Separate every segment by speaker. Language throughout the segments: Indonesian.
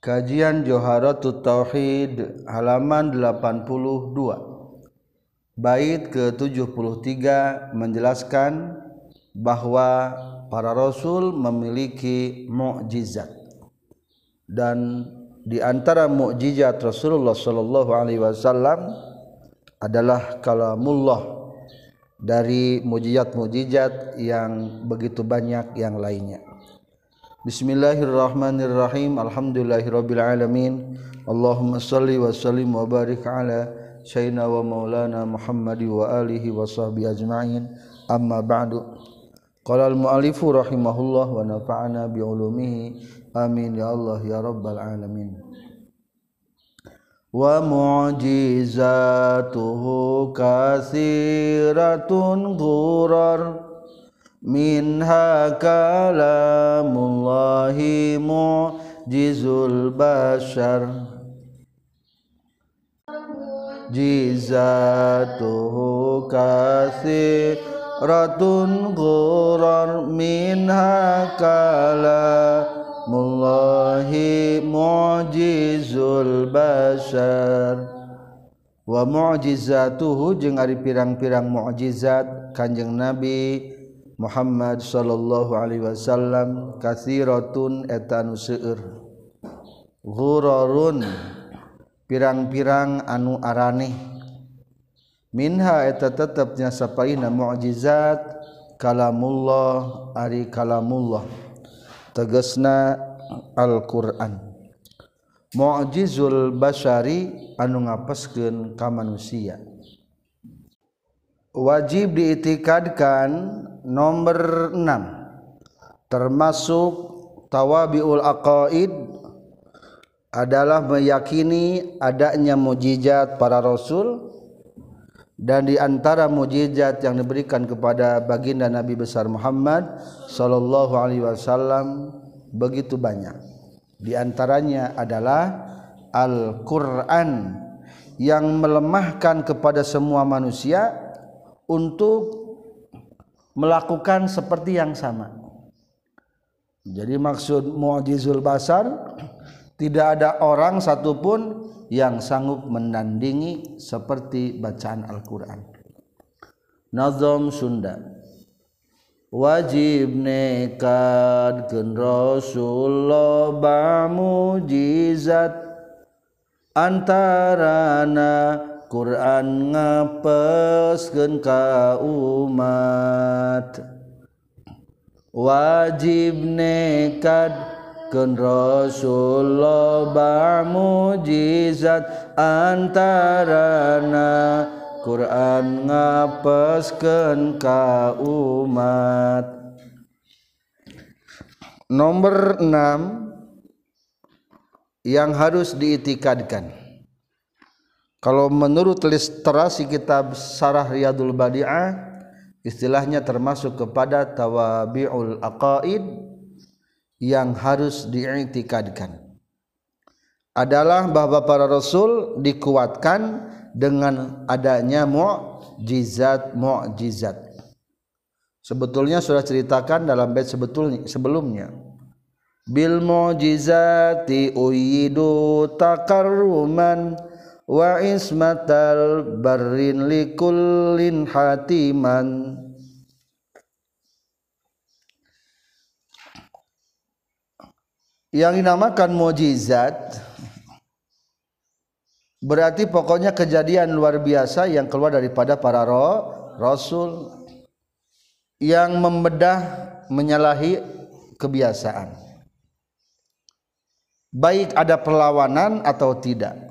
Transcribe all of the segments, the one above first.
Speaker 1: Kajian Joharatul Tauhid halaman 82 Bait ke-73 menjelaskan bahwa para rasul memiliki mukjizat dan di antara mukjizat Rasulullah sallallahu alaihi wasallam adalah kalamullah dari mukjizat-mukjizat yang begitu banyak yang lainnya. Bismillahirrahmanirrahim. Alhamdulillahirabbil alamin Allahumma shalli wa sallim wa barik ala sayyidina wa maulana Muhammadi wa alihi wa sahbi ajma'in. Amma ba'du. Qala al muallifu rahimahullah wa nafa'ana bi ulumihi. Amin ya Allah ya rabbal alamin. Wa mu'jizatuhu kasiratun ghurar minha kalamullahi mu'jizul bashar. Jizatuhu kasiratun ghurar. Minha kalamullahi mu'jizul bashar. Wa mu'jizatuhu jeung ari pirang-pirang mu'jizat kanjeng Nabi Muhammad Shallallahu Alaihi Wasallam kasihirotun etanu seueur. Hurorun pirang-pirang anu arane. Minha eta tetapnya sapaina mukjizat kalamullah ari kalamullah. Tegesna Alquran. Mukjizul basyari anu ngapeskeun ka manusia. Wajib diitikadkan nomor 6 termasuk tawabiul aqaid adalah meyakini adanya mujizat para rasul dan di antara mujizat yang diberikan kepada baginda Nabi besar Muhammad sallallahu alaihi wasallam begitu banyak. Di antaranya adalah Al-Qur'an yang melemahkan kepada semua manusia untuk melakukan seperti yang sama. Jadi maksud mu'jizul basar tidak ada orang satupun yang sanggup menandingi seperti bacaan Al-Qur'an. Nazam Sunda Wajib nekad gen Rasulullah ba mujizat antarana Quran ngapeskeun ka umat. Wajib nekad keun Rasulullah ba mujizat antarana. Quran ngapeskeun ka umat. Nomor 6 yang harus diitikadkan kalau menurut literasi kitab Sarah Riyadul Badi'ah istilahnya termasuk kepada tawabi'ul aqaid yang harus diiktikadkan. Adalah bahwa para rasul dikuatkan dengan adanya mu'jizat mu'jizat sebetulnya sudah ceritakan dalam bait sebetulnya sebelumnya. Bil mu'jizati uyidu takarruman wa ismatal barrin likullin hatiman. Yang dinamakan mujizat berarti pokoknya kejadian luar biasa yang keluar daripada para roh, rasul yang membedah menyalahi kebiasaan. Baik ada perlawanan atau tidak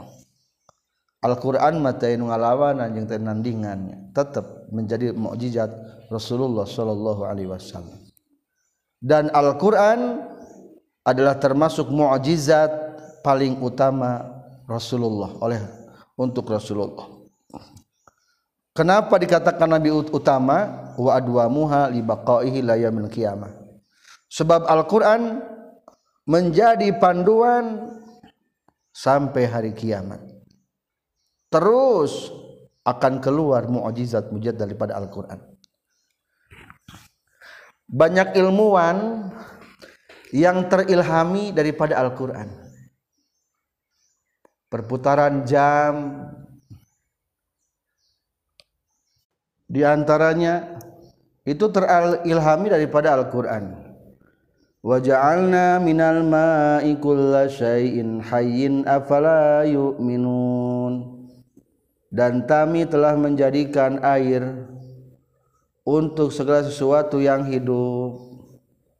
Speaker 1: Alquran mata ngalawan anjing tenandingannya tetap menjadi mukjizat Rasulullah Shallallahu Alaihi Wasallam dan Alquran adalah termasuk mukjizat paling utama Rasulullah oleh untuk Rasulullah. Kenapa dikatakan Nabi utama wa adwamuha li baqaihi la yaumil qiyamah? Sebab Al-Qur'an menjadi panduan sampai hari kiamat terus akan keluar mukjizat mujizat daripada Al-Qur'an. Banyak ilmuwan yang terilhami daripada Al-Qur'an. perputaran jam di antaranya itu terilhami daripada Al-Quran waja'alna minal ma'i kulla syai'in hayyin afala yu'minun dan kami telah menjadikan air untuk segala sesuatu yang hidup.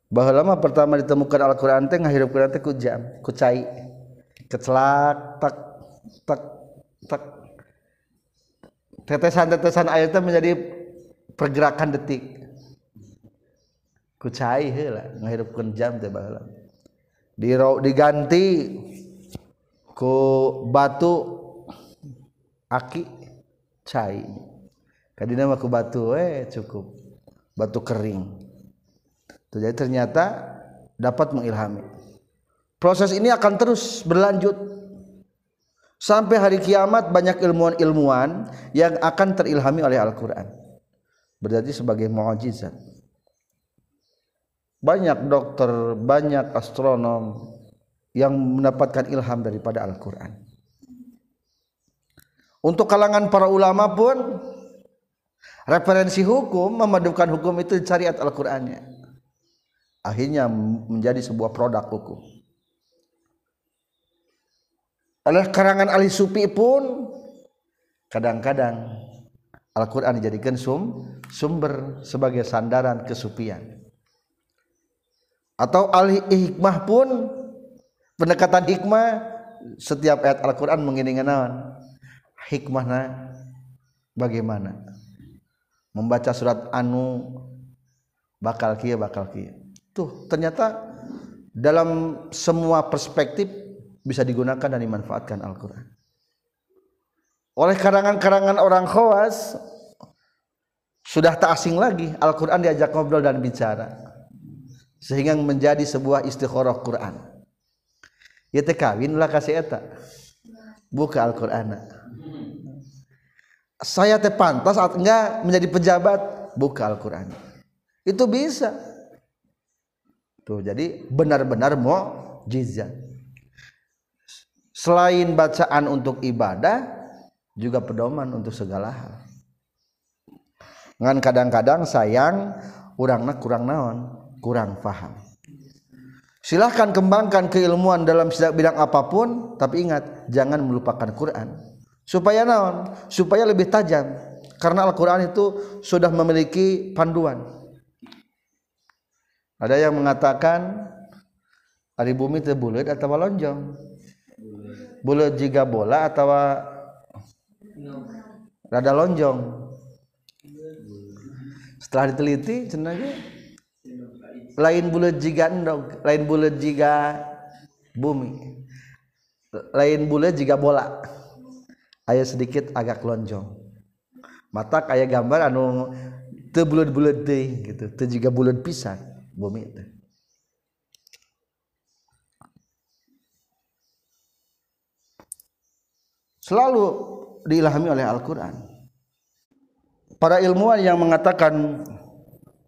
Speaker 1: Bahwa lama pertama ditemukan Al-Quran teh ngahirupkeun teh ku jam ku cai kecelak tak tak tak. Tetesan-tetesan air teh menjadi pergerakan detik. Kucai heula ngahirupkeun jam teh baheula di diganti ku batu aki cai. Kadina mah ku batu we cukup. Batu kering. Tuh jadi ternyata dapat mengilhami. Proses ini akan terus berlanjut. Sampai hari kiamat banyak ilmuwan-ilmuwan yang akan terilhami oleh Al-Qur'an. Berarti sebagai mukjizat banyak dokter banyak astronom yang mendapatkan ilham daripada Al-Quran untuk kalangan para ulama pun referensi hukum memadukan hukum itu syariat Al-Qur'annya. Akhirnya menjadi sebuah produk hukum. Oleh karangan ahli sufi pun kadang-kadang Al-Quran dijadikan sum, sumber sebagai sandaran kesupian atau ahli hikmah pun pendekatan hikmah setiap ayat Al-Quran mengiringi hikmahnya bagaimana? Membaca surat anu bakal kia bakal kia. Tuh ternyata dalam semua perspektif bisa digunakan dan dimanfaatkan Al-Quran. Oleh karangan-karangan orang khawas sudah tak asing lagi Al-Quran diajak ngobrol dan bicara. Sehingga menjadi sebuah istikharah Quran. Ya teh kawin lah kasih eta. Buka Al-Qur'an saya teh pantas atau enggak menjadi pejabat? Buka Al-Qur'an. Itu bisa. Tuh jadi benar-benar mau jizat selain bacaan untuk ibadah juga pedoman untuk segala hal. Ngan kadang-kadang sayang urangna kurang naon kurang paham silahkan kembangkan keilmuan dalam bidang apa pun tapi ingat jangan melupakan Quran supaya naon? Supaya lebih tajam. Karena Al-Quran itu sudah memiliki panduan. Ada yang mengatakan hari bumi itu bulat atau lonjong? Bulat jika bola atau rada lonjong? Setelah diteliti cenanya lain bulat jika endog lain bulat jika bumi. Lain bulat jika bola ayah sedikit agak lonjong. Mata kayak gambar anu te bulat-bulat deh gitu te jika bulat bumi itu selalu diilhami oleh Al-Quran. Para ilmuwan yang mengatakan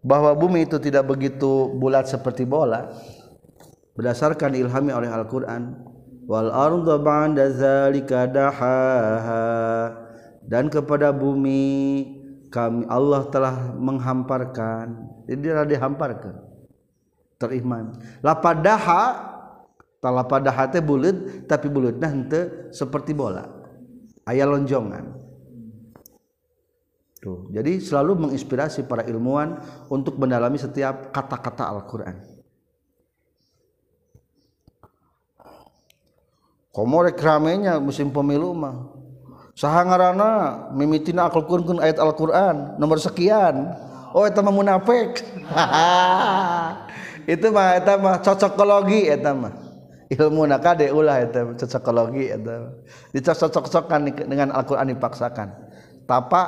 Speaker 1: bahwa bumi itu tidak begitu bulat seperti bola berdasarkan ilhami oleh Al-Qur'an wal ardu ba'da zalika dahaha. Dan kepada bumi kami Allah telah menghamparkan. Jadi dia dihamparkan. Teriman. Lapadaha talapadaha teh bulat tapi bulatnya henteu seperti bola. Aya lonjongan. Tuh. Jadi selalu menginspirasi para ilmuwan untuk mendalami setiap kata-kata Al-Qur'an. komorek ramenya musim pemilu mah. Saha ngaranna mimitina akalkurkeun ayat Al-Qur'an nomor sekian. Oh itu mah munafik. Itu mah itu mah cocokologi itu mah. Ilmu nakade ulah itu cocokologi itu dicocok-cocokkan dengan Al-Qur'an dipaksakan. Tanpa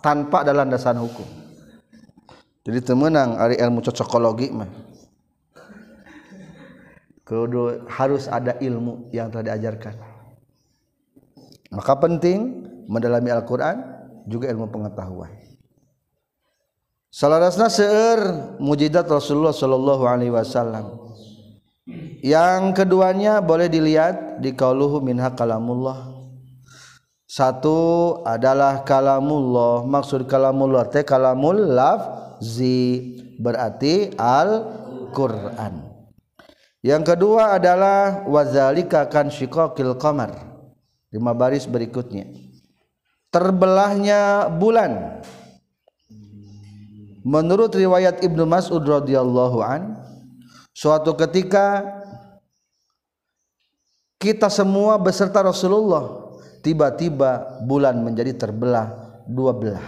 Speaker 1: tanpa ada landasan hukum. Jadi temenang ari ilmu cocokologi mah. Kudu harus ada ilmu yang telah diajarkan. Maka penting mendalami Al-Quran juga ilmu pengetahuan. Salarasna seueur mujizat Rasulullah sallallahu alaihi wasallam. Yang keduanya boleh dilihat di kauluhu minha kalamullah. Satu adalah kalamullah maksud kalamullah teh kalamul lafzi berarti al Quran yang kedua adalah wazalika kan syikokil qamar. Lima baris berikutnya. Terbelahnya bulan. Menurut riwayat Ibnu Mas'ud radhiyallahu an suatu ketika kita semua beserta Rasulullah tiba-tiba bulan menjadi terbelah dua belah.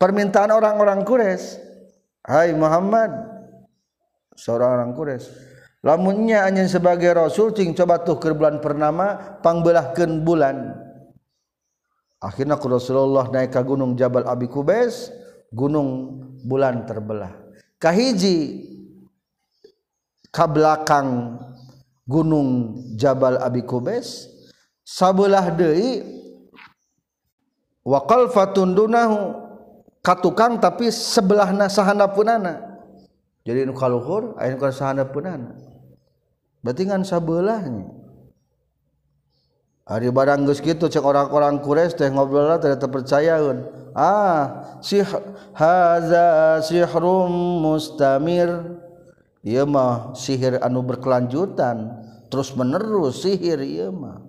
Speaker 1: Permintaan orang-orang Quraisy Hai Muhammad seorang Quraisy. Lamunnya hanya sebagai rasul cing coba tuh ke bulan pernama pangbelahkeun bulan. Akhirnya Rasulullah naik ke gunung Jabal Abi Kubais gunung bulan terbelah. Kahiji ka belakang gunung Jabal Abi Kubais sabelah deui wa qalfatun dunahu katukang tapi sebelah nasahana punana jadi nu kaluhur aya nu sahandapunana berarti ngan sabelahnya Ari barang geus kitu cek orang-orang Quraisy teh ngobrol teh terpercayaeun. Ah, si haza sihrum mustamir. Ieu mah sihir anu berkelanjutan, terus menerus sihir ieu mah.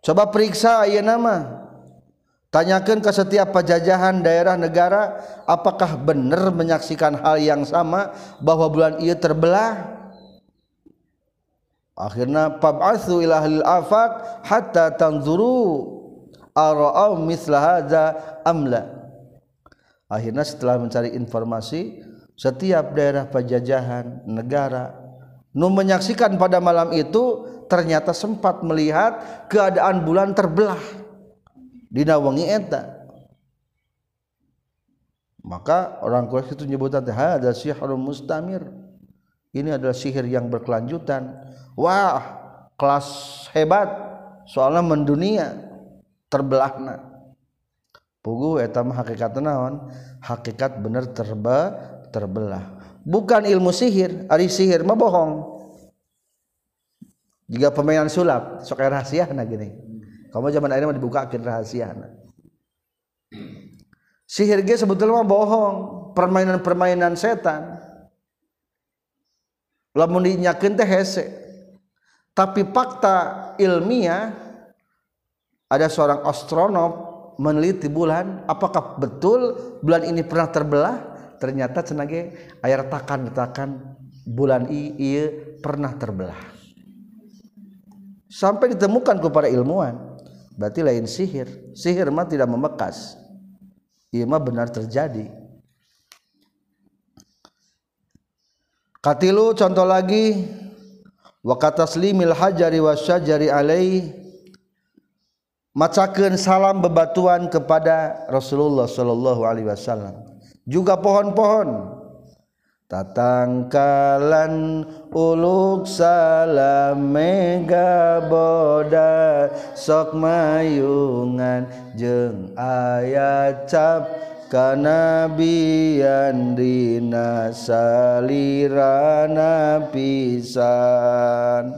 Speaker 1: Coba periksa ieu nama. Tanyakan ke setiap pajajahan daerah negara apakah benar menyaksikan hal yang sama bahwa bulan ia terbelah? Akhirnya pab'atsu ila ahlil afaq hatta tanzuru ara'au misla hadza amla akhirnya setelah mencari informasi setiap daerah pajajahan negara nu menyaksikan pada malam itu ternyata sempat melihat keadaan bulan terbelah di wengi eta. Maka orang Quraisy itu nyebutan hadza sihrun mustamir. Ini adalah sihir yang berkelanjutan. Wah kelas hebat. Soalnya mendunia terbelahna pugu etam hakikat naon? Hakikat bener terba terbelah. Bukan ilmu sihir ari sihir mah bohong. Jika pemainan sulap sok rahasia nah gini kamu zaman akhirnya dibuka akhir rahasia sihir ge sebetulnya bohong. Permainan-permainan setan. Lamun dinyakeun teh hese. Tapi fakta ilmiah ada seorang astronom meneliti bulan apakah betul bulan ini pernah terbelah? Ternyata cenage air takan retakan bulan iya pernah terbelah. Sampai ditemukan kepada ilmuwan berarti lain sihir. Sihir mah tidak membekas. Iya mah benar terjadi. Katilu contoh lagi. Wa kataslimil hajari wasyajari alaih macakeun salam bebatuan kepada Rasulullah sallallahu alaihi wasallam. Juga pohon-pohon tatangkalan uluk salam mega boda sok mayungan jeung ayat cap. Kanabian dina salirana pisan.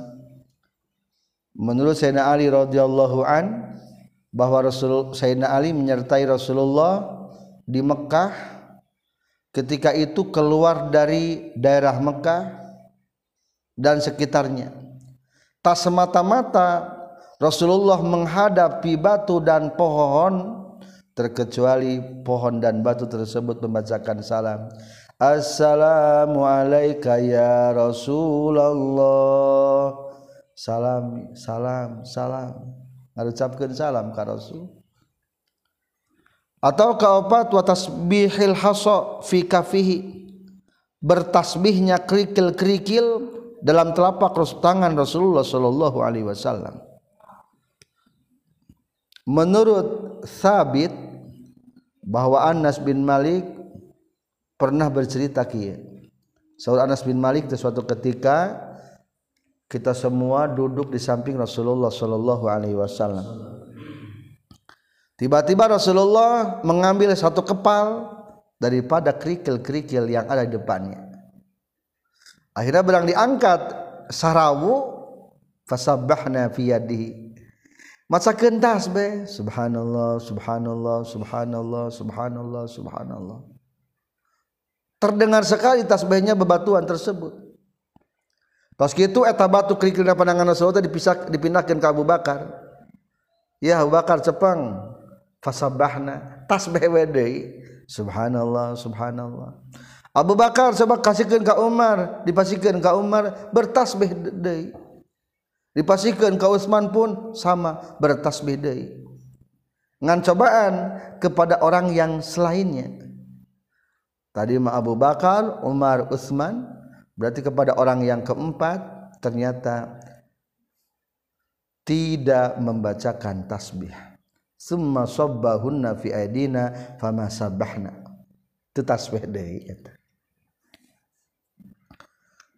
Speaker 1: Menurut Sayyidina Ali radhiyallahu an bahwa Rasul Sayyidina Ali menyertai Rasulullah di Mekah ketika itu keluar dari daerah Mekah dan sekitarnya. Tak semata-mata Rasulullah menghadapi batu dan pohon terkecuali pohon dan batu tersebut membacakan salam Assalamualaikum ya Rasulullah. Salam salam salam. Ngarucapkeun salam ka Rasul atau kaopat wa tasbihil fi kafihi bertasbihnya kerikil-kerikil dalam telapak tangan Rasulullah sallallahu alaihi wasallam menurut Sabit bahwa Anas bin Malik pernah bercerita kia. Saud Anas bin Malik di suatu ketika kita semua duduk di samping Rasulullah Shallallahu Alaihi Wasallam. Tiba-tiba Rasulullah mengambil satu kepal daripada kerikil-kerikil yang ada di depannya. akhirnya berang diangkat sarawu fasabahna fi yadihi. Maca kentas be? Subhanallah subhanallah subhanallah subhanallah subhanallah. Terdengar sekali tasbihnya bebatuan tersebut. Pas gitu eta batu kerikilna pandangan Rasulullah dipisah dipindahkan ke Abu Bakar. Ya Abu Bakar cepang fasabahna tasbih wede subhanallah subhanallah. Abu Bakar sebab kasihkan ke Umar dipasihkan ke Umar bertasbih deui dipasikan kau Utsman pun sama bertasbih deui ngan cobaan kepada orang yang selainnya. Tadi mah Abu Bakar Umar Utsman berarti kepada orang yang keempat ternyata tidak membacakan tasbih summa sabbahunna fi aidina fama sabbahna. Itu tasbih deui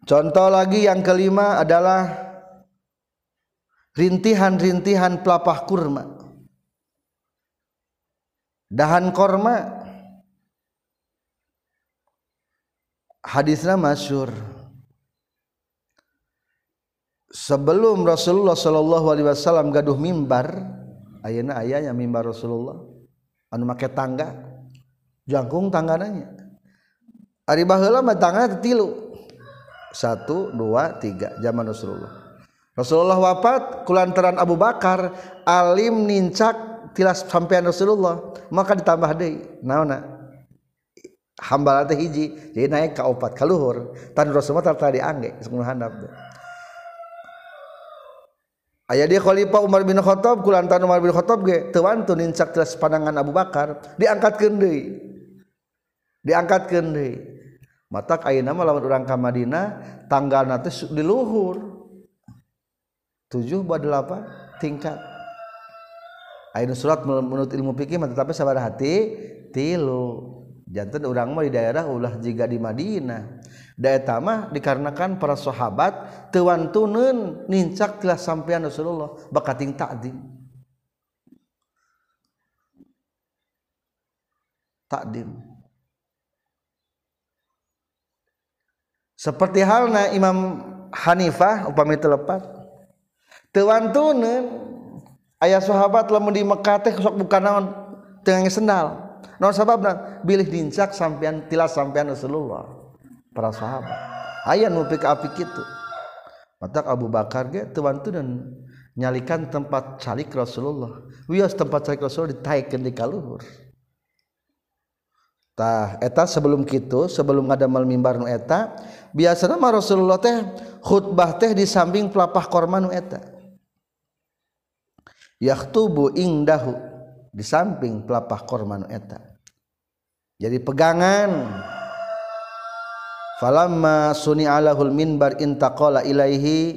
Speaker 1: contoh lagi yang kelima adalah rintihan-rintihan pelapah kurma. Dahan korma. Hadisnya masyur sebelum Rasulullah Shallallahu Alaihi Wasallam gaduh mimbar Ayeuna ayahnya mimbar Rasulullah. Anu make tangga. Jangkung tanggananya Ari baheula mah tangga tilu satu dua tiga. Zaman Rasulullah. Rasulullah wafat kulantaran Abu Bakar. Alim nincak tilas sampean Rasulullah. Maka ditambah deui. Naona? Hamba teh hiji. Jadi naik ka opat ka luhur. Tan Rasulullah tadi angge semuanya handap. Ayah dia khalifah Umar bin Khattab kulantan Umar bin Khattab ge teu wantu nincak teras pandangan Abu Bakar diangkatkeun deui. Diangkatkeun deui. Matak ayeuna mah lamun urang ka Madinah tanggalna teh di luhur. 7 ba 8 tingkat. Ayeuna surat menurut ilmu fikih mah tetapi sabar hati tilu. Janten urang mah di daerah ulah jiga di Madinah. Daya tamah dikarenakan para sahabat tuan tunun nincak telah sampean Rasulullah bakating takdim. Takdim. Seperti halnya Imam Hanifah upami telepat Tuan tunen ayah sahabat lamun di Mekah teh sok bukan naon tengah sendal. Naon sababna? Bilih dincak sampean tilas sampean Rasulullah para sahabat. Ayah nu pik api kitu. Matak Abu Bakar ge tuan tunen nyalikan tempat calik Rasulullah. Wios tempat calik Rasulullah ditaikeun di kaluhur. Tah eta sebelum kitu, sebelum ada mal mimbar nu eta, biasana mah Rasulullah teh khutbah teh di samping pelapah korma nu eta yakhtubu ingdahu di samping pelapah korman eta jadi pegangan falamma suni alahul minbar intaqala ilaihi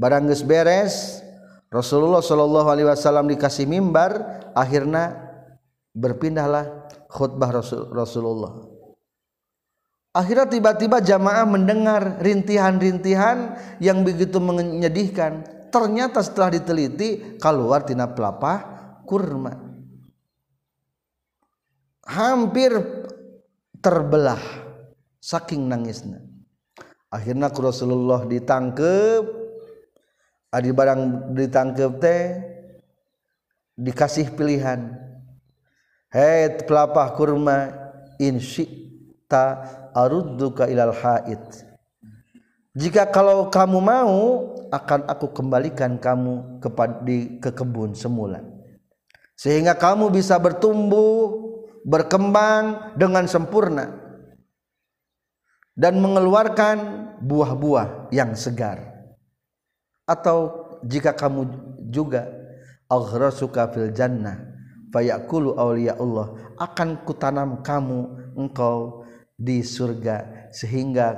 Speaker 1: barang geus beres Rasulullah sallallahu alaihi wasallam dikasih mimbar akhirnya berpindahlah khutbah Rasul, Rasulullah. Akhirnya tiba-tiba jamaah mendengar rintihan-rintihan yang begitu menyedihkan. Ternyata setelah diteliti keluar tina pelapah kurma. Hampir terbelah saking nangisnya akhirnya Rasulullah ditangkep. Adi barang ditangkep teh dikasih pilihan. Hei pelapah kurma in syi'ta arudduka ilal haid. Jika kalau kamu mau akan aku kembalikan kamu kepada di ke kebun semula. Sehingga kamu bisa bertumbuh berkembang dengan sempurna dan mengeluarkan buah-buah yang segar. Atau jika kamu juga aghrasuka fil jannah fayakulu awliya Allah akan kutanam kamu engkau di surga sehingga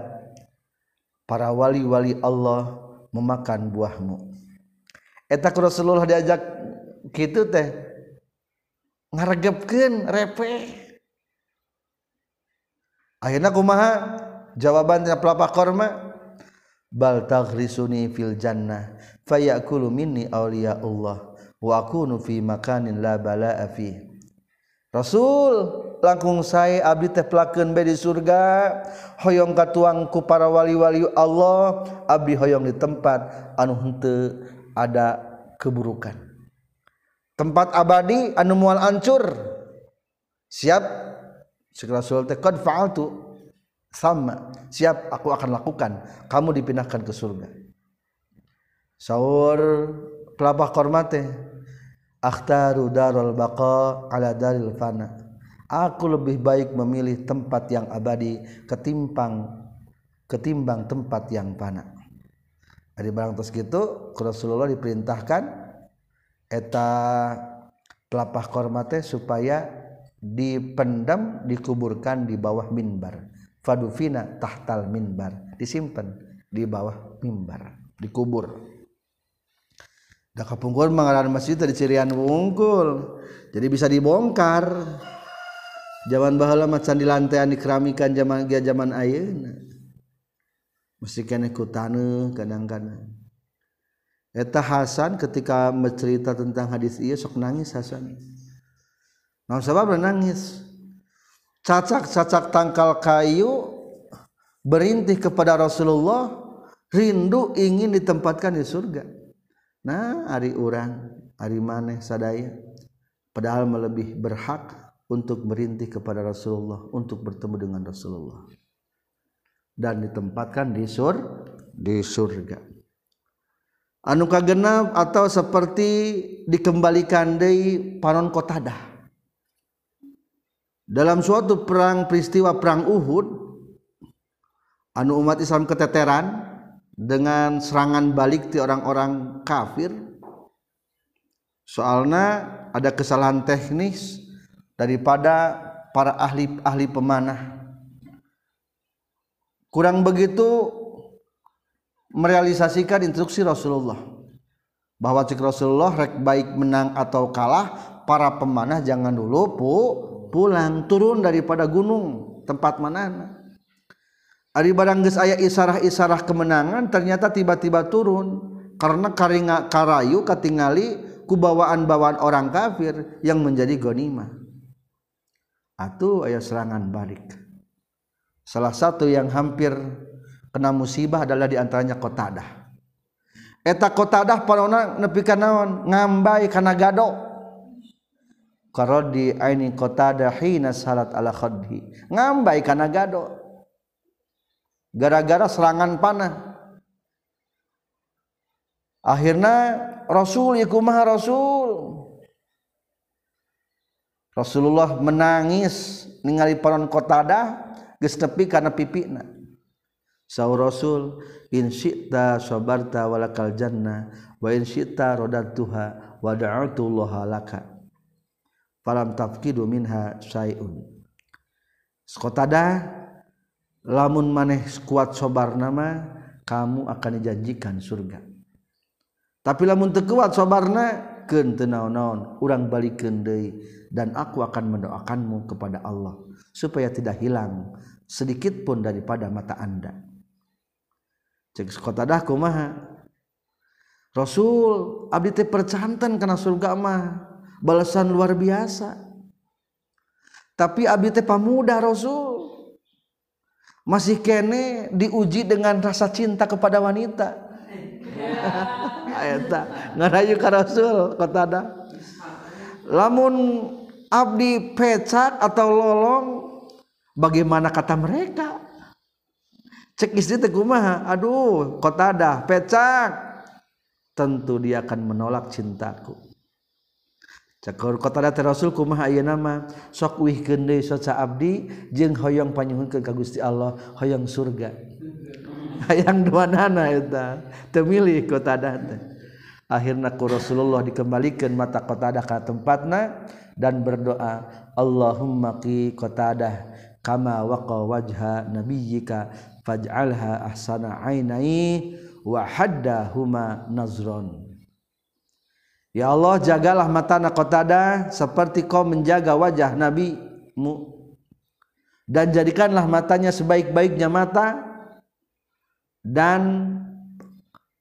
Speaker 1: para wali-wali Allah memakan buahmu. Eta Rasulullah diajak gitu teh ngaregepkeun repe akhirnya kumaha jawabannya pelapa korma? Bal taghrisuni fil jannah fayakulu minni awliya Allah wa akunu fi makanin la bala'a fi Rasul langkung saya Abi teh plaken be di surga Hoyong katuangku para wali-wali Allah Abi Hoyong di tempat anu hente ada keburukan. Tempat abadi anu mual ancur. Siap? Rasul teh qad fa'altu sama. Siap aku akan lakukan. Kamu dipindahkan ke surga. Sahur pelabah kormate akhtaru darul baqa ala daril fana. Aku lebih baik memilih tempat yang abadi ketimbang ketimbang tempat yang fana. Ari barang tos gitu Rasulullah diperintahkan eta pelapah kormate supaya dipendam dikuburkan di bawah minbar fadufina tahtal minbar. Disimpan di bawah mimbar dikubur. Da kapungkur mengaran masjid di cirian wungkul. Jadi bisa dibongkar. Zaman bahala macan di lantai di keramikan zaman gia zaman ayeuna. Mesti kene ku taneuh kadang-kadang. Eta Hasan ketika mencerita tentang hadis ieu sok nangis Hasan. Naon sabab nangis cacak-cacak tangkal kayu berintih kepada Rasulullah rindu ingin ditempatkan di surga. Nah ari urang ari maneh sadaya. Padahal melebih berhak untuk berintih kepada Rasulullah untuk bertemu dengan Rasulullah. Dan ditempatkan di sur di surga. Anu kagenap atau seperti dikembalikan dari panon kotadah dalam suatu perang peristiwa perang Uhud anu umat Islam keteteran dengan serangan balik di orang-orang kafir soalnya ada kesalahan teknis daripada para ahli-ahli pemanah. Kurang begitu merealisasikan instruksi Rasulullah bahwa cik Rasulullah baik menang atau kalah para pemanah jangan dulu pu pulang turun daripada gunung tempat mana Ari barang geus aya isarah-isarah kemenangan ternyata tiba-tiba turun karena karinga karayu katingali ku bawaan-bawaan orang kafir yang menjadi gonima. Atuh aya serangan balik. Salah satu yang hampir kena musibah adalah di antaranya Qatadah. Eta Qatadah parona nepi ka naon? Ngambai kana gado. Karodi aini Qatadah hina salat ala khadhi. Ngambai kana gado. Gara-gara serangan panah. Akhirnya Rasul ikumah Rasul. Rasulullah menangis ningali paron kotada geus tepi kana pipina. Saur Rasul in syi'ta sabarta walakal jannah wa in syi'ta radatuha wa da'utu Allah laka falam tafkidu minha syai'un. Kotada lamun maneh kuat sobar nama kamu akan dijanjikan surga. Tapi lamun tekuat sobarna kente naon-naon urang balik deui dan aku akan mendoakanmu kepada Allah supaya tidak hilang sedikit pun daripada mata anda. Cek dah kumaha Rasul abdi teh percantan karena surga mah balasan luar biasa. Tapi abdi teh pamuda Rasul. Masih kene diuji dengan rasa cinta kepada wanita. Ayata ngarayu ka Rasul kata ada. Lamun abdi pecak atau lolong bagaimana kata mereka? Cek istri teh kumaha? Aduh kota ada pecak tentu dia akan menolak cintaku Cakur kota data Rasul kumaha ayeuna nama sok wihkeun deui soca abdi jeung hoyong panyuhunkeun ka Gusti Allah hoyong surga. Hayang duanana eta teu milih kota data. Akhirna ku Rasulullah dikembalikan mata Qatadah ka tempatna dan berdoa Allahumma qi Qatadah kama waqa wajha nabiyyika faj'alha ahsana ainai wa haddahuma nazron Ya Allah jagalah mata nakotada seperti kau menjaga wajah nabimu dan jadikanlah matanya sebaik-baiknya mata dan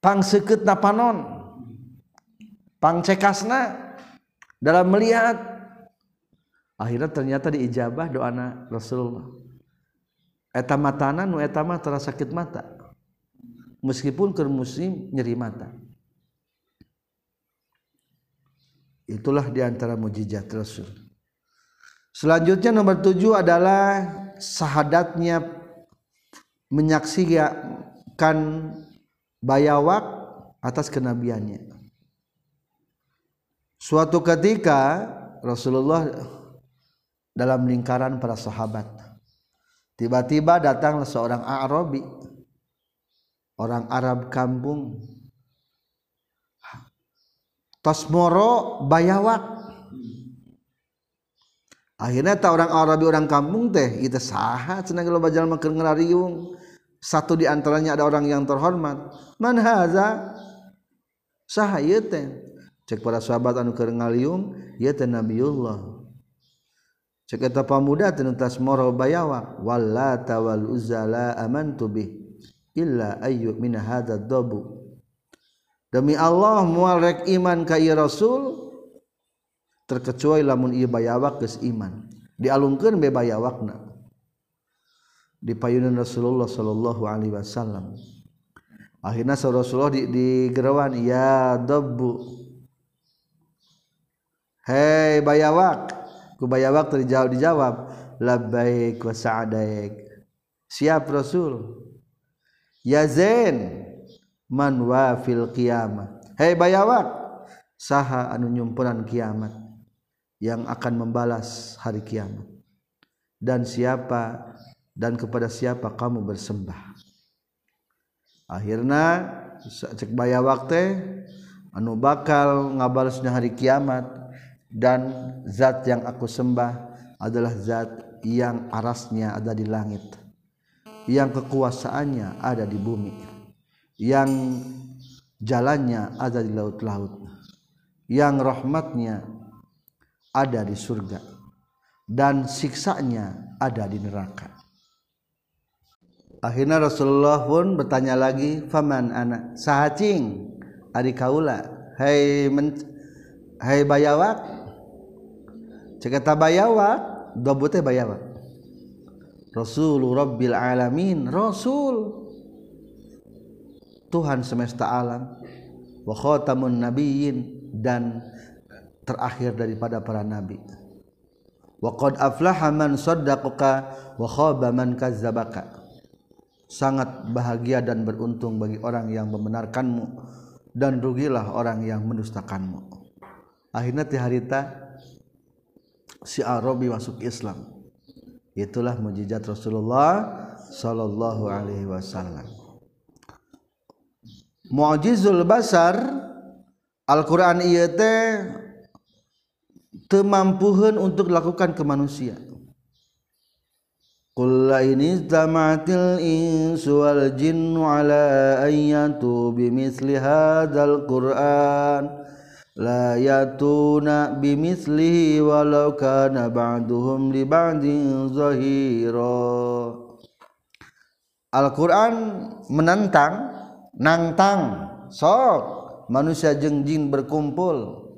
Speaker 1: pang seket napanon pang cekasna dalam melihat. Akhirnya ternyata diijabah doa Rasulullah. Eta matanan nu eta mah terasa sakit mata. Meskipun ke nyeri mata itulah di antara mujizat Rasul selanjutnya nomor tujuh adalah sahadatnya menyaksikan bayawak atas kenabiannya suatu ketika Rasulullah dalam lingkaran para sahabat. Tiba-tiba datanglah seorang Arabi, orang Arab kampung. Tosmoro bayawak. Akhirnya tak orang Arabi orang kampung teh itu saha cenah lo bajal makan ngerariung satu di antaranya ada orang yang terhormat. Man haza? Saha ieu teh? Cek para sahabat anu keur ngaliung ieu teh nabiullah. Cek eta pamuda teh tasmoro bayawak wallata wal uzala amantu bih illa ayyu min hadad dabu demi Allah mualrek iman ka Rasul terkecuali lamun ieu bayawak geus iman. Dialungkeun be bayawakna. Di payunan Rasulullah sallallahu alaihi wasallam. Akhirnya Rasulullah di, di gerawan ya dabbu hei bayawak. Ku bayawak terjawab dijawab labbaik wa sa'daik. Siap Rasul. Ya Zain man wa fil qiyamah. Hei bayawak saha anu nyumpuran kiamat yang akan membalas hari kiamat. Dan siapa dan kepada siapa kamu bersembah. Akhirnya cek bayawak teh anu bakal ngabalasnya hari kiamat. Dan zat yang aku sembah adalah zat yang arasnya ada di langit. Yang kekuasaannya ada di bumi yang jalannya ada di laut-laut yang rahmatnya ada di surga. Dan siksanya ada di neraka. Akhirnya Rasulullah pun bertanya lagi faman anak sahacing ari kaula. Hai hey, hai bayawak. Ceketa bayawa dobut teh bayawa Rasulullah Rabbil alamin. Rasul Tuhan semesta alam wa khatamun nabiyyin dan terakhir daripada para nabi. Wa qad aflaha man saddaqaka wa khaba man kazzabaka. Sangat bahagia dan beruntung bagi orang yang membenarkanmu dan rugilah orang yang mendustakanmu. Akhirnya ti harita si Arabi masuk Islam. Itulah mujizat Rasulullah sallallahu alaihi wasallam mu'jizul basar Al-Qur'an ieu teh temampuhan untuk dilakukan ke manusia. Qul la in istama'atil insu wal jinnu ala ayyatu bimithli hadzal Qur'an la yatuna bimislihi walau kana ba'duhum li ba'din zahira. Al-Qur'an menantang nangtang sok. Manusia jeung jin berkumpul.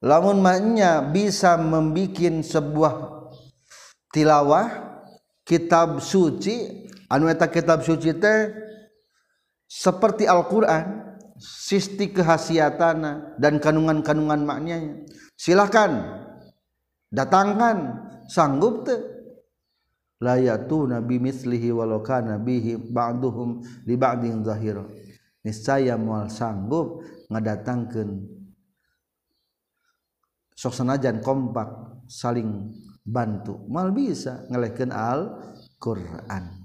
Speaker 1: Lamun maknya bisa membuat sebuah tilawah kitab suci anu eta kitab suci teh seperti Al-Qur'an sisti kehasiatana dan kandungan-kandungan maknanya. Silahkan datangkan. Sanggup teh. Layatu nabi mislihi walau kana bihi ba'duhum li ba'din zahir. Niscaya moal sanggup ngadatangkeun sok sanajan kompak saling bantu. Mal bisa ngelehkeun al Quran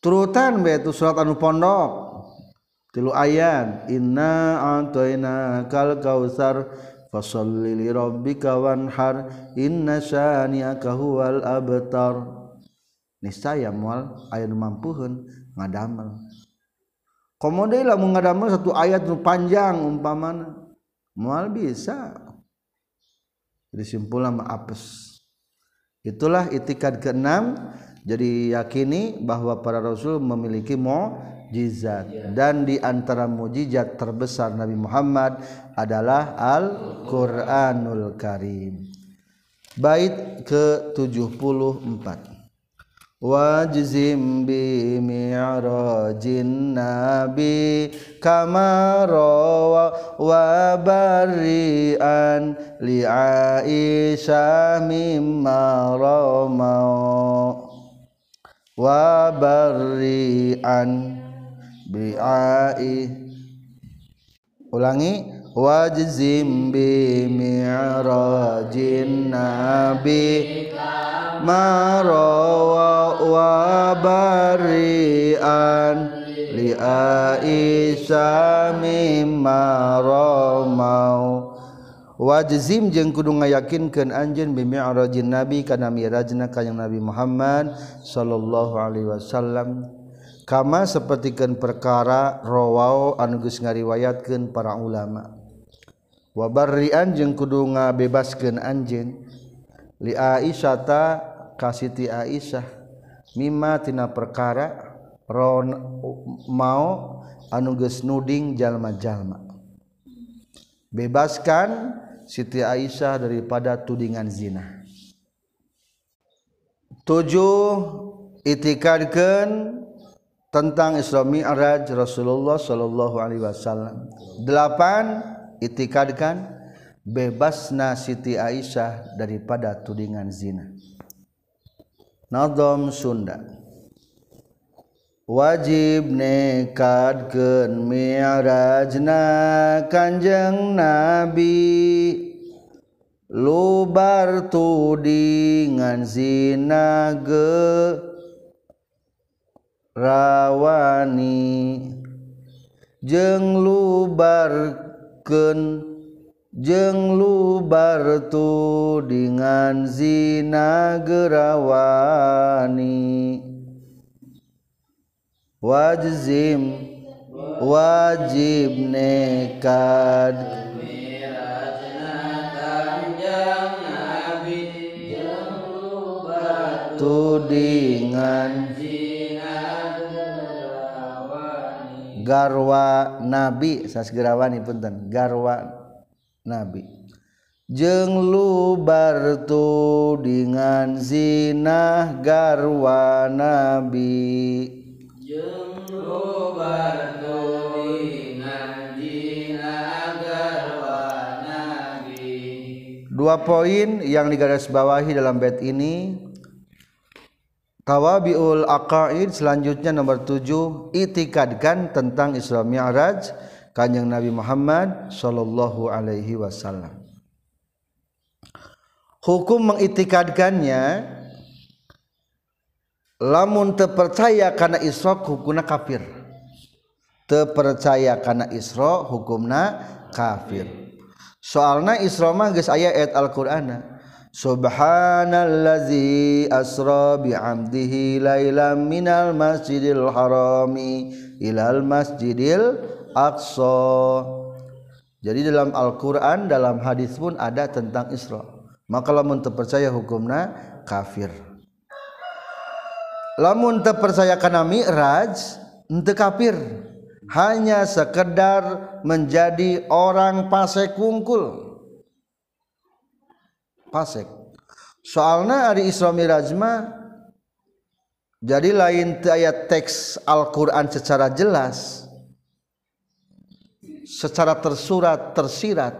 Speaker 1: turutan be surat anu pondok. Tilu ayat inna a'tayna kal kautsar fasalli li rabbika wanhar inna syani'aka huwal abtar. Niscaya moal aya nu mampuheun ngadamel. Komo deui lamun ngadamel satu ayat nu panjang umpamana. Moal bisa. Disimpulna mah apes. Itulah itikad keenam. Jadi yakini bahwa para rasul memiliki mau mukjizat. Dan di antara mukjizat terbesar Nabi Muhammad adalah Al-Qur'anul Karim. Bait ke-74. Wajzim bi mi'rajin nabi kama rawa wa bari'an li aisyah mimma ramau wa bari'an bi ulangi. Wajzim bi mi'rajin nabi. Marawa wa bari'an li Aisyah mimma ramau. Wajzim jeung kudu ngayakinkeun anjeun bi mi'rajin nabi kana mi'rajna ka Nabi Muhammad sallallahu alaihi wasallam kama sepertikan perkara rowaw anugus ngariwayatkan para ulama. Wabarrian jeung kudu ngabebaskeun anjeun. Li Aisyata ka Siti Aisyah mimma tina perkara ron mau anu geus nuding jalma-jalma. Bebaskan Siti Aisyah daripada tudingan zina. Tujuh itikadkeun tentang Isra Mi'raj Rasulullah Shallallahu Alaihi Wasallam. 8 itikadkan bebasna Siti Aisyah daripada tudingan zina. Nadom Sunda. Wajib nekadkeun mi'rajna Kanjeng Nabi. Lubar tudingan zina ge rawani. Jeng lubarken jeng lubartu dengan zina gerawani. Wajzim wajib nekad tudingan garwa nabi. Sasgerawani punten garwa nabi. Jeng lubartu dengan zina garwa nabi. Jeng lubartu dengan zina garwa nabi. Dua poin yang digarisbawahi dalam bait ini Tawabiul Aqaid selanjutnya nomor 7 itikadkan tentang Isra Mi'raj Kanjeng Nabi Muhammad sallallahu alaihi wasallam. Hukum mengitikadkannya lamun terpercaya karena Isra hukumna kafir. Terpercaya karena Isra hukumna kafir. Soalna Isra mah geus aya ayat Al-Qur'ana. Subhanallazi asra bi'amdihi lailam minal masjidil harami ilal masjidil Aqsa. Jadi dalam Al-Qur'an dalam hadis pun ada tentang Isra. Maka lamun terpercaya hukumna kafir. Lamun terpercaya kana Mi'raj ente kafir. Hanya sekedar menjadi orang pasek kungkul. Pasek. Soalnya hari Isra Mi'raj mah jadi lain ayat teks Al-Quran secara jelas secara tersurat tersirat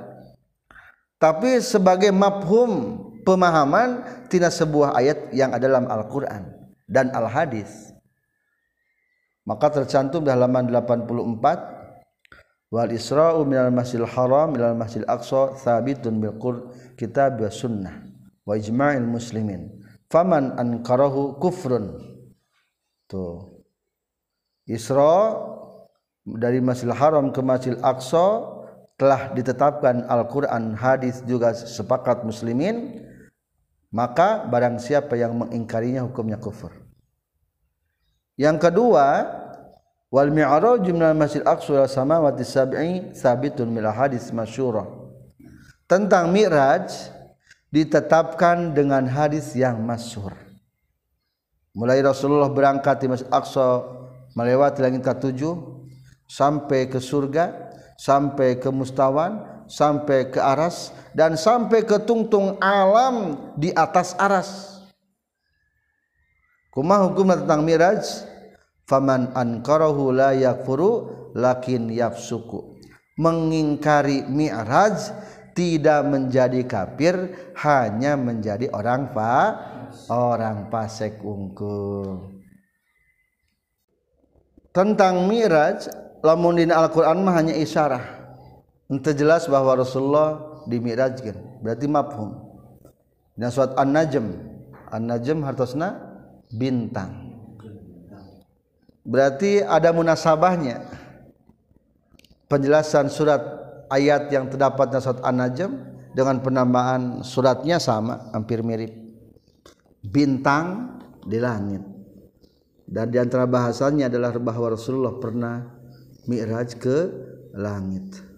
Speaker 1: tapi sebagai mafhum pemahaman tina sebuah ayat yang ada dalam Al-Qur'an dan Al-Hadis maka tercantum di halaman 84 wal isra'u minal masjidil haram ilal masjidil aqsa thabitun bil kitab wa sunnah wa ijma'il muslimin. Faman ankarahu kufrun. Tuh. Isra dari Masjidil Haram ke Masjidil Aqsa telah ditetapkan Al-Qur'an, hadis juga sepakat muslimin, maka barang siapa yang mengingkarinya hukumnya kufur. Yang kedua, wal mi'raj min Masjidil Aqsa ila samawati sab'i sabitun min hadis masyhurah. Tentang Mi'raj ditetapkan dengan hadis yang masyhur. Mulai Rasulullah berangkat di Masjid Aqsa melewati langit ke-7 sampai ke surga sampai ke mustawan sampai ke aras dan sampai ke tungtung alam di atas aras kumah hukum tentang miraj faman ankarahu la yakfuru lakin yafsuku. Mengingkari mi'raj tidak menjadi kafir hanya menjadi orang fa orang pasek unggul. Tentang mi'raj lamun dina Al-Qur'an mah hanya isyarah. Ente jelas bahwa Rasulullah dimirajkeun berarti mafhum. Dina surat An-Najm. An-Najm hartosna bintang berarti ada munasabahnya. Penjelasan surat ayat yang terdapat dalam surat An-Najm dengan penambahan suratnya sama hampir mirip. Bintang di langit. Dan di antara bahasanya adalah bahwa Rasulullah pernah mi'raj ke langit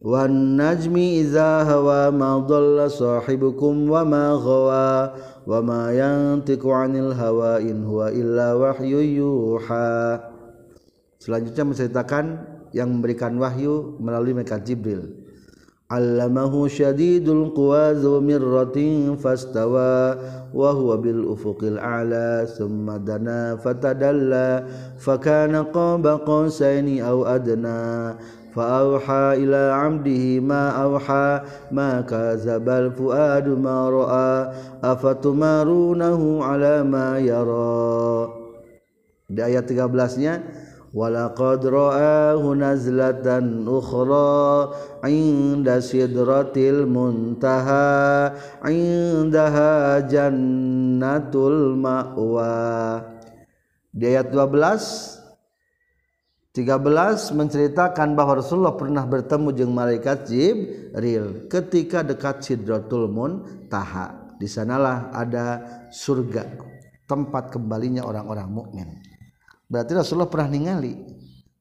Speaker 1: wan najmi iza hawa ma dhalla sahibukum wa ma ghawa wa ma yantiqu 'anil hawa in huwa illa wahyu yuha. Selanjutnya menceritakan yang memberikan wahyu melalui malaikat Jibril. Allamahu syadidul quwa dzu mirratin fastawa wa huwa bil ufuqil a'la thumma dana fatadalla fakana qaba qausaini aw adna فأوحى إلى عبده ما أوحى ما كذب الفؤاد ما رأى أفتمارونه على ما يرى di ayat 13-nya walaqad ra'ahu nazlatan ukhra 'inda sidratil muntaha 'indaha jannatul ma'wa di ayat 12 13 menceritakan bahwa Rasulullah pernah bertemu dengan malaikat Jibril ketika dekat Sidratul Muntaha. Di sanalah ada surga, tempat kembalinya orang-orang mukmin. Berarti Rasulullah pernah ningali.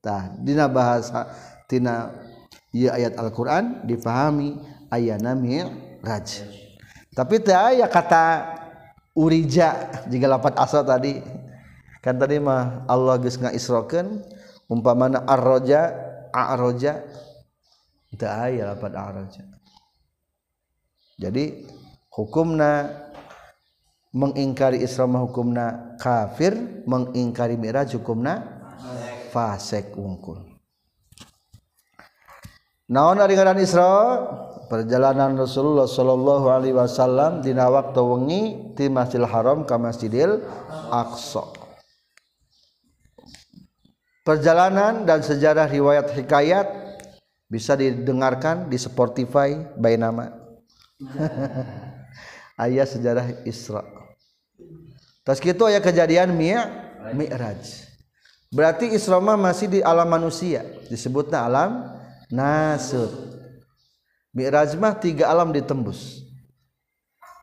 Speaker 1: Tah, dina bahasa tina ieu ayat Al-Qur'an difahami ayana mi'raj. Tapi teu aya kata urija jika lapat asal tadi. Kan tadi mah Allah geus ngaisrokeun umpamana arroja a'roja itu aya lapat a'roja jadi hukumna mengingkari Isra hukumna kafir mengingkari Mi'raj hukumna fasik wungkul. Naon ari ngaran Isra? Perjalanan Rasulullah sallallahu alaihi wasallam dina waktu wengi ti Masjidil Haram ka Masjidil Aqsa perjalanan dan sejarah riwayat hikayat bisa didengarkan di Spotify by nama. Ayat sejarah Isra. Terus gitu ayat kejadian Mi'raj Mi'raj. Berarti Isra masih di alam manusia. Disebutnya alam nasut Mi'raj mah tiga alam ditembus.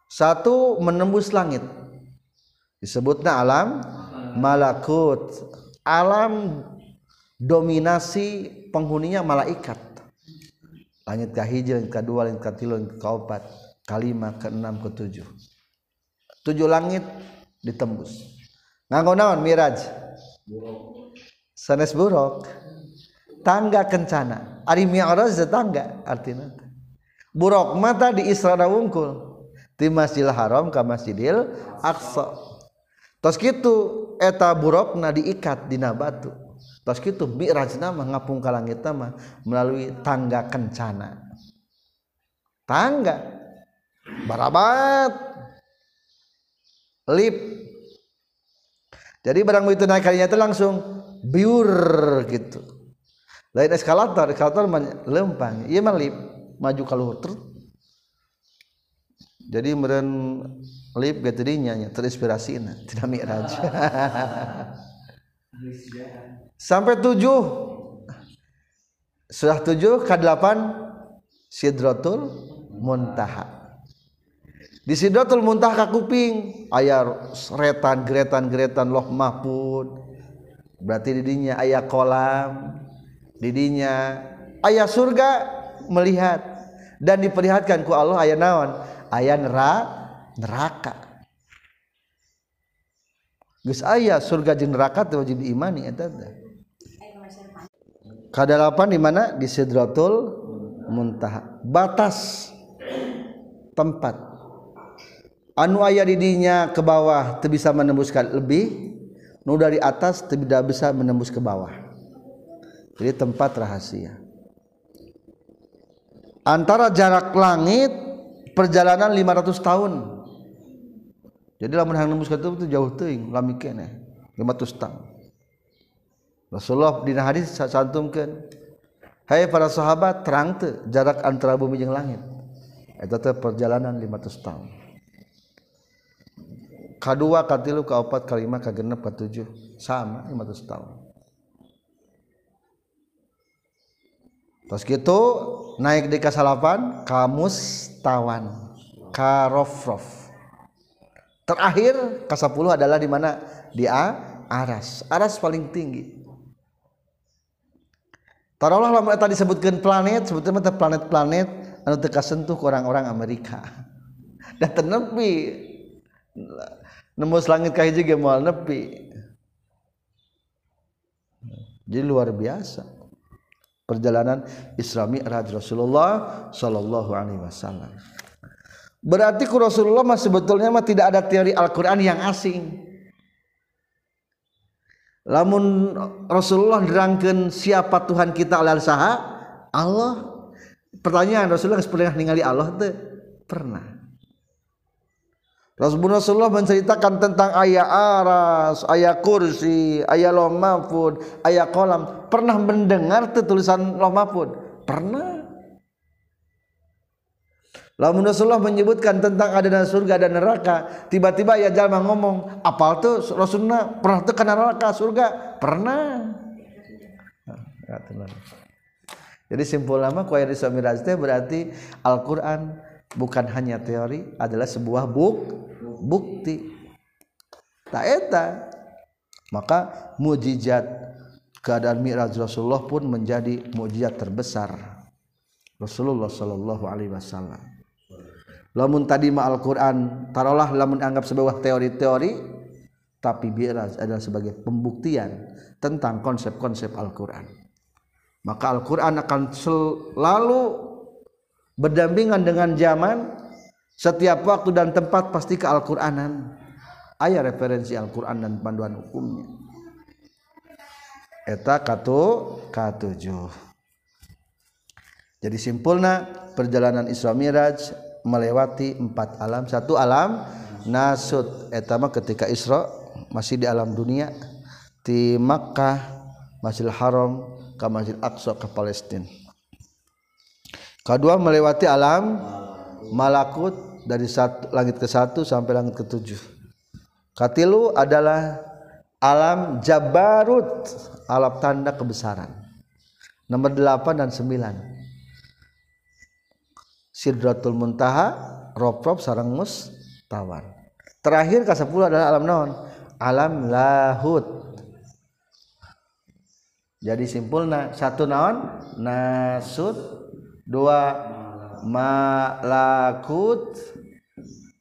Speaker 1: Satu menembus langit. Disebutnya alam malakut alam dominasi penghuninya malaikat. Langit kahiji langit kedua langit ketiga langit keempat kalima keenam ketujuh. Tujuh langit ditembus. Nganggo naon miraj. Sanes buruk. Tangga kencana. Ari mi'raj tangga artinya. Buruk mata di Isra wungkul di Masjidil Haram ke Masjidil Aqsa tos kitu eta burukna diikat dina batu Pas gitu mi'rajna mah ngapung ka langit mah melalui tangga kencana. Tangga barabat lip. Jadi barang itu naik kalinya itu langsung biur gitu. Lain eskalator, eskalator lempang. Iya mah lip maju kalau terus. Jadi meren lip gaterinya terinspirasi tidak mi'raj. sampai tujuh. Sudah tujuh ke delapan sidratul muntaha. Di sidratul muntaha kuping. Ayah retan geretan geretan loh mahfud. Berarti didinya ayah kolam. Didinya ayah surga melihat. Dan diperlihatkan ku Allah ayah naon? Ayah neraka neraka. Ayah surga jenerakat wajib imani kedalapan di mana? Di Sidratul muntah batas tempat. Anu ayah didinya ke bawah bisa menembuskan lebih nu dari atas tidak bisa menembus ke bawah. Jadi tempat rahasia. Antara jarak langit perjalanan 500 tahun jadi lamun hang nembus itu itu jauh teuing lami keneh 500 tahun Rasulullah dina hadis santumkeun Hai para sahabat terang teu jarak antara bumi jeung langit. Eta teh perjalanan 500 tahun kadua katilu kaopat kalima kagenep katujuh sama 500 tahun Terus gitu naik di kasalapan kamus tawan karofrof terakhir ke-10 adalah di mana? Di A aras. Aras paling tinggi. Taruhlah lamun eta disebutkan planet sebutnya mah planet-planet anu teu kasentuh orang-orang Amerika. Dan tenepi nembus langit ka hiji ge moal nepi. Jadi luar biasa. Perjalanan Isra Mi'raj Rasulullah sallallahu alaihi wasallam berarti Rasulullah mah sebetulnya mah tidak ada teori Al-Qur'an yang asing lamun Rasulullah nerangkeun siapa Tuhan kita alal saha Allah pertanyaan Rasulullah pernah ningali Allah teh pernah Rasulullah menceritakan tentang ayat aras, ayat kursi, ayat loh ayat kolam. Pernah mendengar tulisan loh? Pernah. Lamun Rasulullah menyebutkan tentang adanya surga dan neraka, tiba-tiba ya jalma ngomong, apal tuh Rasulullah pernah tuh kena neraka surga? Pernah. Nah, Jadi simpul lama kuayat Miraj berarti Al-Qur'an bukan hanya teori, adalah sebuah buk, bukti. Tak eta. Maka mujizat keadaan Mi'raj Rasulullah pun menjadi mujizat terbesar. Rasulullah sallallahu alaihi wasallam lamun tadi ma Al-Quran taruhlah lamun anggap sebuah teori-teori tapi Mi'raj adalah sebagai pembuktian tentang konsep-konsep Al-Quran. Maka Al-Quran akan selalu berdampingan dengan zaman setiap waktu dan tempat pasti ke Al-Quranan. Ayat referensi Al-Quran dan panduan hukumnya. Eta katu katujuh. Jadi simpulna perjalanan Isra Miraj melewati empat alam. Satu alam nasud etama ketika Isra masih di alam dunia di Makkah Masjidil Haram ke Masjid Aqsa ke Palestina kedua melewati alam malakut dari satu, langit ke satu sampai langit ke tujuh. Katilu adalah alam Jabarut alam tanda kebesaran. Nomor delapan dan sembilan Sidratul Muntaha Rob-rob sarang mustawan terakhir ke 10 adalah alam naon? Alam lahut. Jadi simpulna satu naon? Nasut dua malakut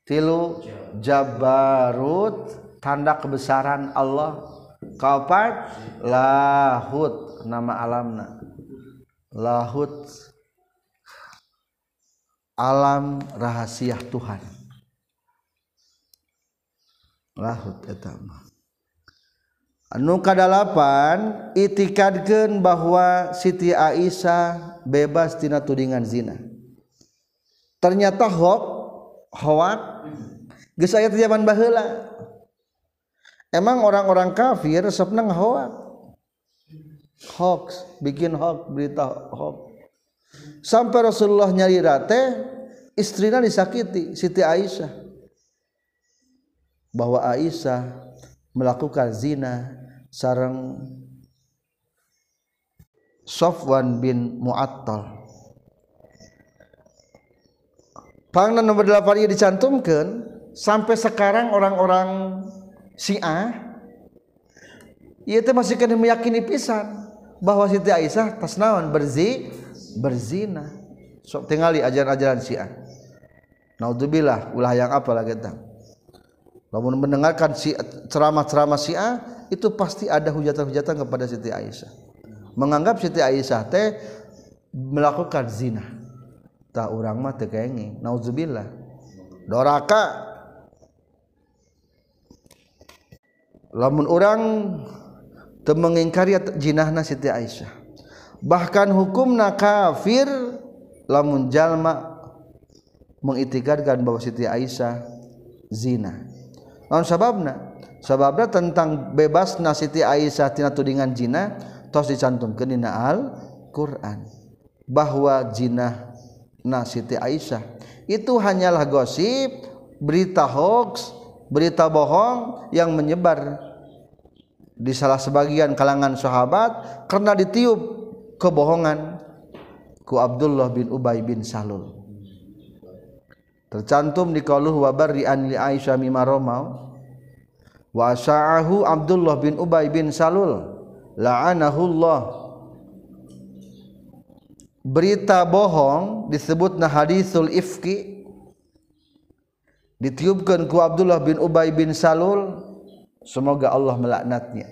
Speaker 1: tilu jabarut tanda kebesaran Allah. Kaopat lahut nama alamna. Lahut alam rahasia Tuhan. Lahut etama anu kadalapan itikadkeun bahwa Siti Aisyah bebas tina tudingan zina. Ternyata hoax hoax geus aya zaman baheula. Emang orang-orang kafir resep nang hoax hoax bikin hoax berita hoax sampai Rasulullah nyari rate istrinya disakiti Siti Aisyah. Bahwa Aisyah melakukan zina sarang Sofwan bin Mu'attal. Pangna nomor 8 ini dicantumkan sampai sekarang orang-orang Syiah ia masih kena meyakini pisan bahwa Siti Aisyah tasnawan berzi berzina. Sok tinggali ajaran-ajaran Syiah. Naudzubillah ulah yang apa lagi tang namun mendengarkan si ceramah-ceramah Syiah itu pasti ada hujatan-hujatan kepada Siti Aisyah. Menganggap Siti Aisyah teh melakukan zina. Tak orang mah teu nauzubillah doraka. Lamun orang teu mengingkari jinahna Siti Aisyah bahkan hukumna kafir lamun jalma mengitikadkan bahwa Siti Aisyah zina. Naon sababna? Sababna tentang bebasna Siti Aisyah tina tudingan zina tos dicantumkeun dina Al Quran bahwa zina na Siti Aisyah. Itu hanyalah gosip berita hoax berita bohong yang menyebar di salah sebagian kalangan sahabat karena ditiup kebohongan ku Abdullah bin Ubay bin Salul. Tercantum di qauluh wa barri an li Aisyah mimma ramau wa sa'ahu Abdullah bin Ubay bin Salul la'anahullah. Berita bohong disebut nah hadisul ifki ditiupkan ku Abdullah bin Ubay bin Salul semoga Allah melaknatnya.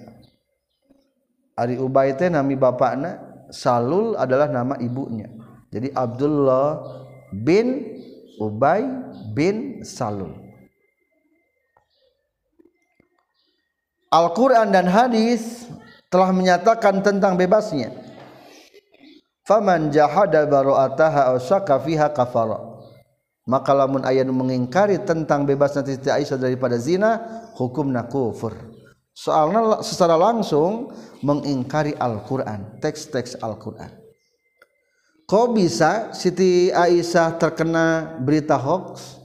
Speaker 1: Ari Ubay teh nami bapakna Salul adalah nama ibunya. Jadi Abdullah bin Ubay bin Salul. Al-Quran dan hadis telah menyatakan tentang bebasnya. Faman jahada bara'ataha aw fiha kafara. Maka lamun aya mengingkari tentang bebasnya Siti Aisyah daripada zina hukumna kufur soalnya secara langsung mengingkari Al-Quran teks-teks Al-Quran. Kok bisa Siti Aisyah terkena berita hoax?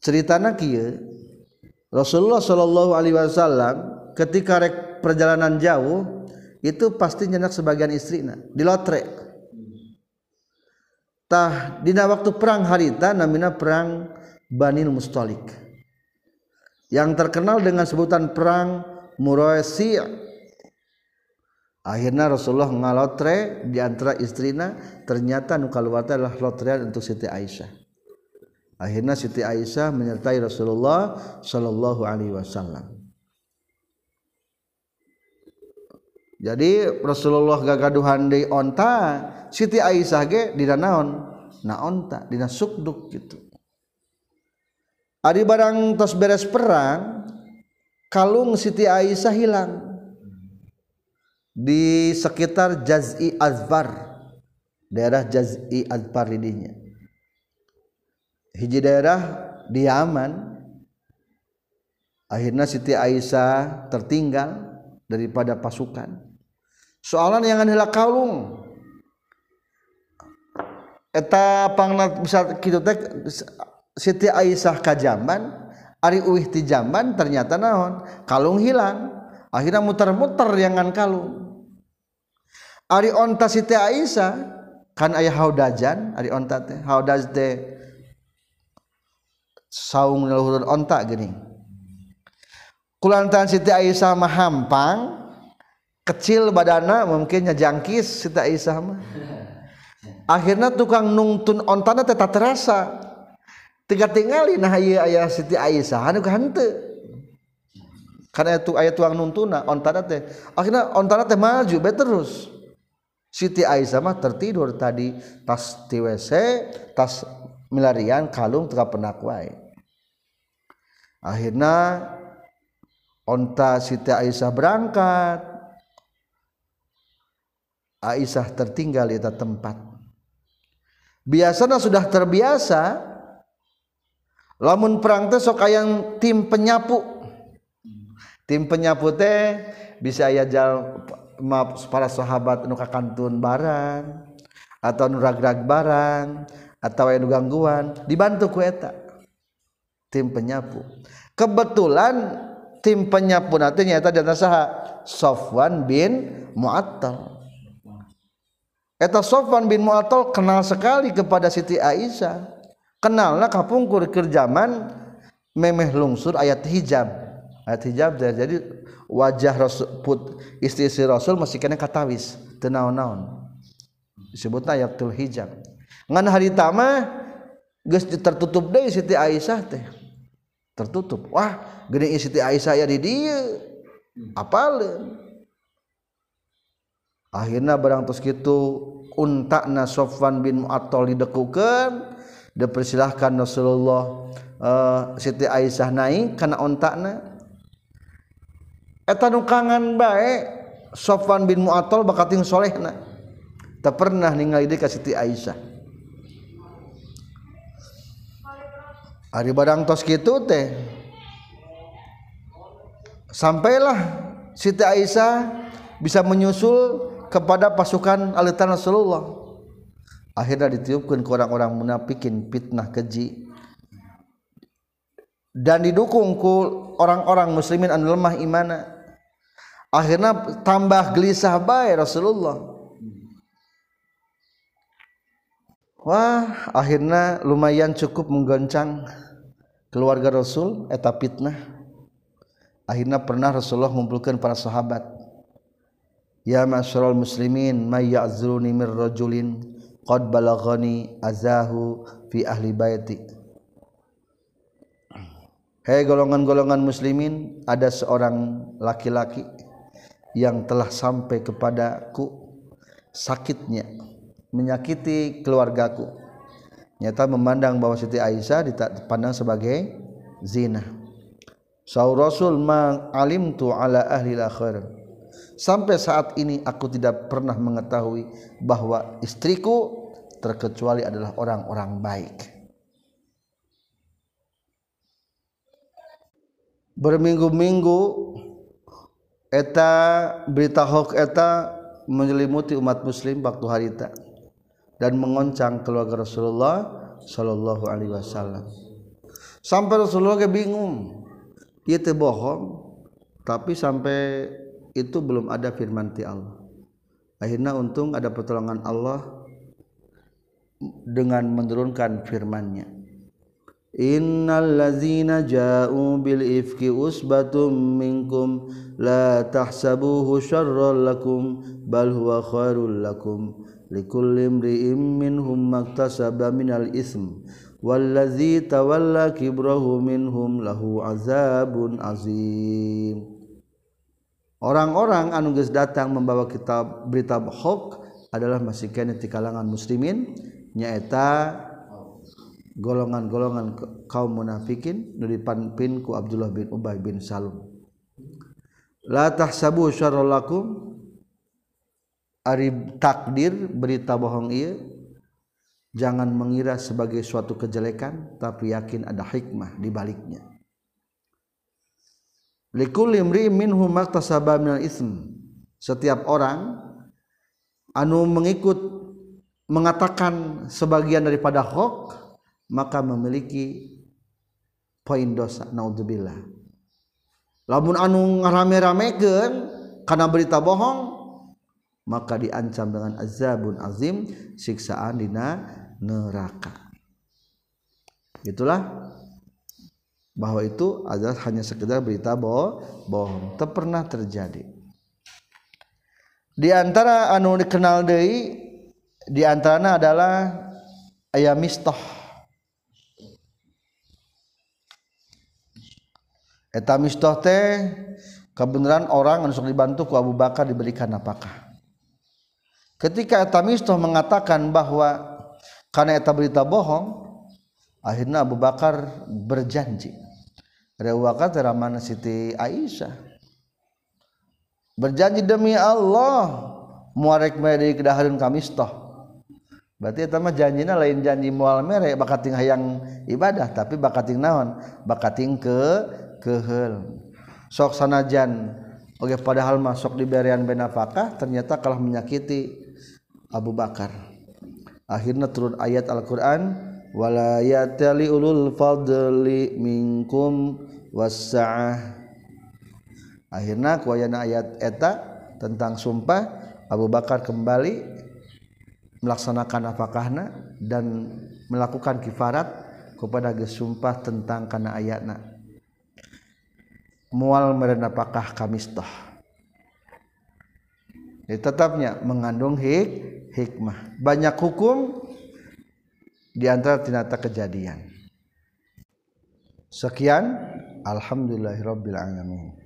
Speaker 1: Ceritanya kia Rasulullah Shallallahu Alaihi Wasallam ketika rek perjalanan jauh itu pasti nyenak sebagian istrina di lotre tah dina waktu perang harita namina perang Banil Mustalik yang terkenal dengan sebutan perang Muraisi akhirnya Rasulullah ngalotre di antara istrina ternyata nu keluar adalah lotre untuk Siti Aisyah. Akhirnya Siti Aisyah menyertai Rasulullah Shallallahu Alaihi Wasallam. Jadi Rasulullah gagaduhan di onta Siti Aisyah ge dina naon na onta dina sukduk gitu Ari barang tos beres perang kalung Siti Aisyah hilang. Di sekitar Jaz'i Azbar daerah Jaz'i Azbar didinya hiji daerah di Yaman. Akhirnya Siti Aisyah tertinggal daripada pasukan. Soalan yang adalah kalung. Eta pangna bisa kitu teh Siti Aisyah ka zaman ari uih ti zaman ternyata naon? Kalung hilang. Akhirnya muter-muter yangan kalung. Ari onta Siti Aisyah kan aya haudajan ari onta teh haudaj teh saung leluhur onta gini. Kulantaran Siti Aisyah mah hampang kecil badana mungkinnya jangkis Siti Aisyah mah. Akhirnya tukang nungtun ontana teh tak terasa tiga tinggali nah iya ayah Siti Aisyah. Anu henteu karena itu ayat tuang nuntuna ontana teh. Akhirnya ontana teh maju be terus. Siti Aisyah mah tertidur tadi. Tas di tas milarian kalung tengah penak akhirnya onta Siti Aisyah berangkat. Aisyah tertinggal di tempat. Biasanya sudah terbiasa lamun perang teh sok yang tim penyapu. Tim penyapu teh bisa aya jal maaf para sahabat nu kakantun barang atau nu rag-rag barang atau aya nu gangguan dibantu ku eta. Tim penyapu. Kebetulan tim penyapu nanti nyata atas saha Sofwan bin Mu'attal. Eta Sofwan bin Mu'attal kenal sekali kepada Siti Aisyah. Kenalna kapungkur ke zaman memeh lungsur ayat hijab. Ayat hijab jadi wajah Rasul put istri-istri Rasul masih kena katawis tenaon-naon. Disebutna ayatul hijab. Ngan hari tama geus tertutup deui Siti Aisyah teh. tertutup Wah gede Siti Aisyah ya di dia apa akhirnya barang terus gitu untakna Sofwan bin Mu'attal didekukan dipersilahkan Rasulullah uh, Siti Aisyah naik karena ontakna eta nukangan baik Sofwan bin Mu'attal bakating solehna. Tak pernah ningali dia ke Siti Aisyah. Ari barang tos gitu teh. Sampailah Siti Aisyah bisa menyusul kepada pasukan alitan Rasulullah akhirnya ditiupkan ke orang-orang munafikin fitnah keji. Dan didukung ku orang-orang muslimin anu lemah imana. Akhirnya tambah gelisah baik Rasulullah. Wah akhirnya lumayan cukup menggoncang keluarga Rasul eta fitnah. Akhirnya pernah Rasulullah mengumpulkan para sahabat. Ya masyarul muslimin may ya'zuruni mir rajulin qad balaghani azahu fi ahli baiti. Hei golongan-golongan muslimin ada seorang laki-laki yang telah sampai kepadaku sakitnya menyakiti keluargaku. Nyata memandang bahwa Siti Aisyah dipandang sebagai zina. Saur Rasul ma alimtu ala ahli akhir sampai saat ini aku tidak pernah mengetahui bahwa istriku terkecuali adalah orang-orang baik. Berminggu-minggu eta berita hoax eta menyelimuti umat muslim waktu harita dan mengoncang keluarga Rasulullah Shallallahu Alaihi Wasallam. Sampai Rasulullah bingung dia bohong tapi sampai itu belum ada firman ti Allah. Akhirnya untung ada pertolongan Allah dengan menurunkan firman-Nya. Innal ladzina ja'u bil ifki usbatum minkum la tahsabuhu syarran lakum bal huwa khairul lakum. Likulli imri'in minhum maktasaba minal ism wallazi tawalla kibrahu minhum lahu azabun azim. Orang-orang anu geus datang membawa kitab berita hoax adalah masih kene di kalangan muslimin nyaeta golongan-golongan kaum munafikin nu dipanpin ku Abdullah bin Ubay bin Salul la tahsabu syarra lakum. Takdir berita bohong ia jangan mengira sebagai suatu kejelekan tapi yakin ada hikmah di baliknya. Setiap orang anu mengikut mengatakan sebagian daripada hok maka memiliki poin dosa. Naudzubillah. Lamun anu ngarame-ramekeun karena berita bohong maka diancam dengan azabun azim siksaan dina neraka. Itulah bahwa itu adalah hanya sekedar berita bohong bohong. Tak pernah terjadi. Di antara anu dikenal deui di antaranya adalah ayam mistoh eta mistoh teh kebenaran orang anu dibantu ku Abu Bakar diberikan apakah? Ketika eta mistoh mengatakan bahwa karena eta berita bohong akhirnya Abu Bakar berjanji. Rewaka teramana Siti Aisyah? Berjanji demi Allah muarek mere kedahareun kamistoh berarti eta mah lain janji mual mere bakating hayang ibadah tapi bakating naon? Bakating ke keheul. Sok sanajan oke padahal masuk di berian benafakah ternyata kalah menyakiti Abu Bakar. Akhirnya turun ayat Al-Quran walayatali ulul fadli minkum wasa'ah akhirnya kuayana ayat eta tentang sumpah Abu Bakar kembali melaksanakan apakahna dan melakukan kifarat kepada gesumpah tentang kana ayatna. Mual merenapakah kamistah tetapnya mengandung hik hikmah. Banyak hukum di antara tinata kejadian. Sekian. Alhamdulillahirabbil alamin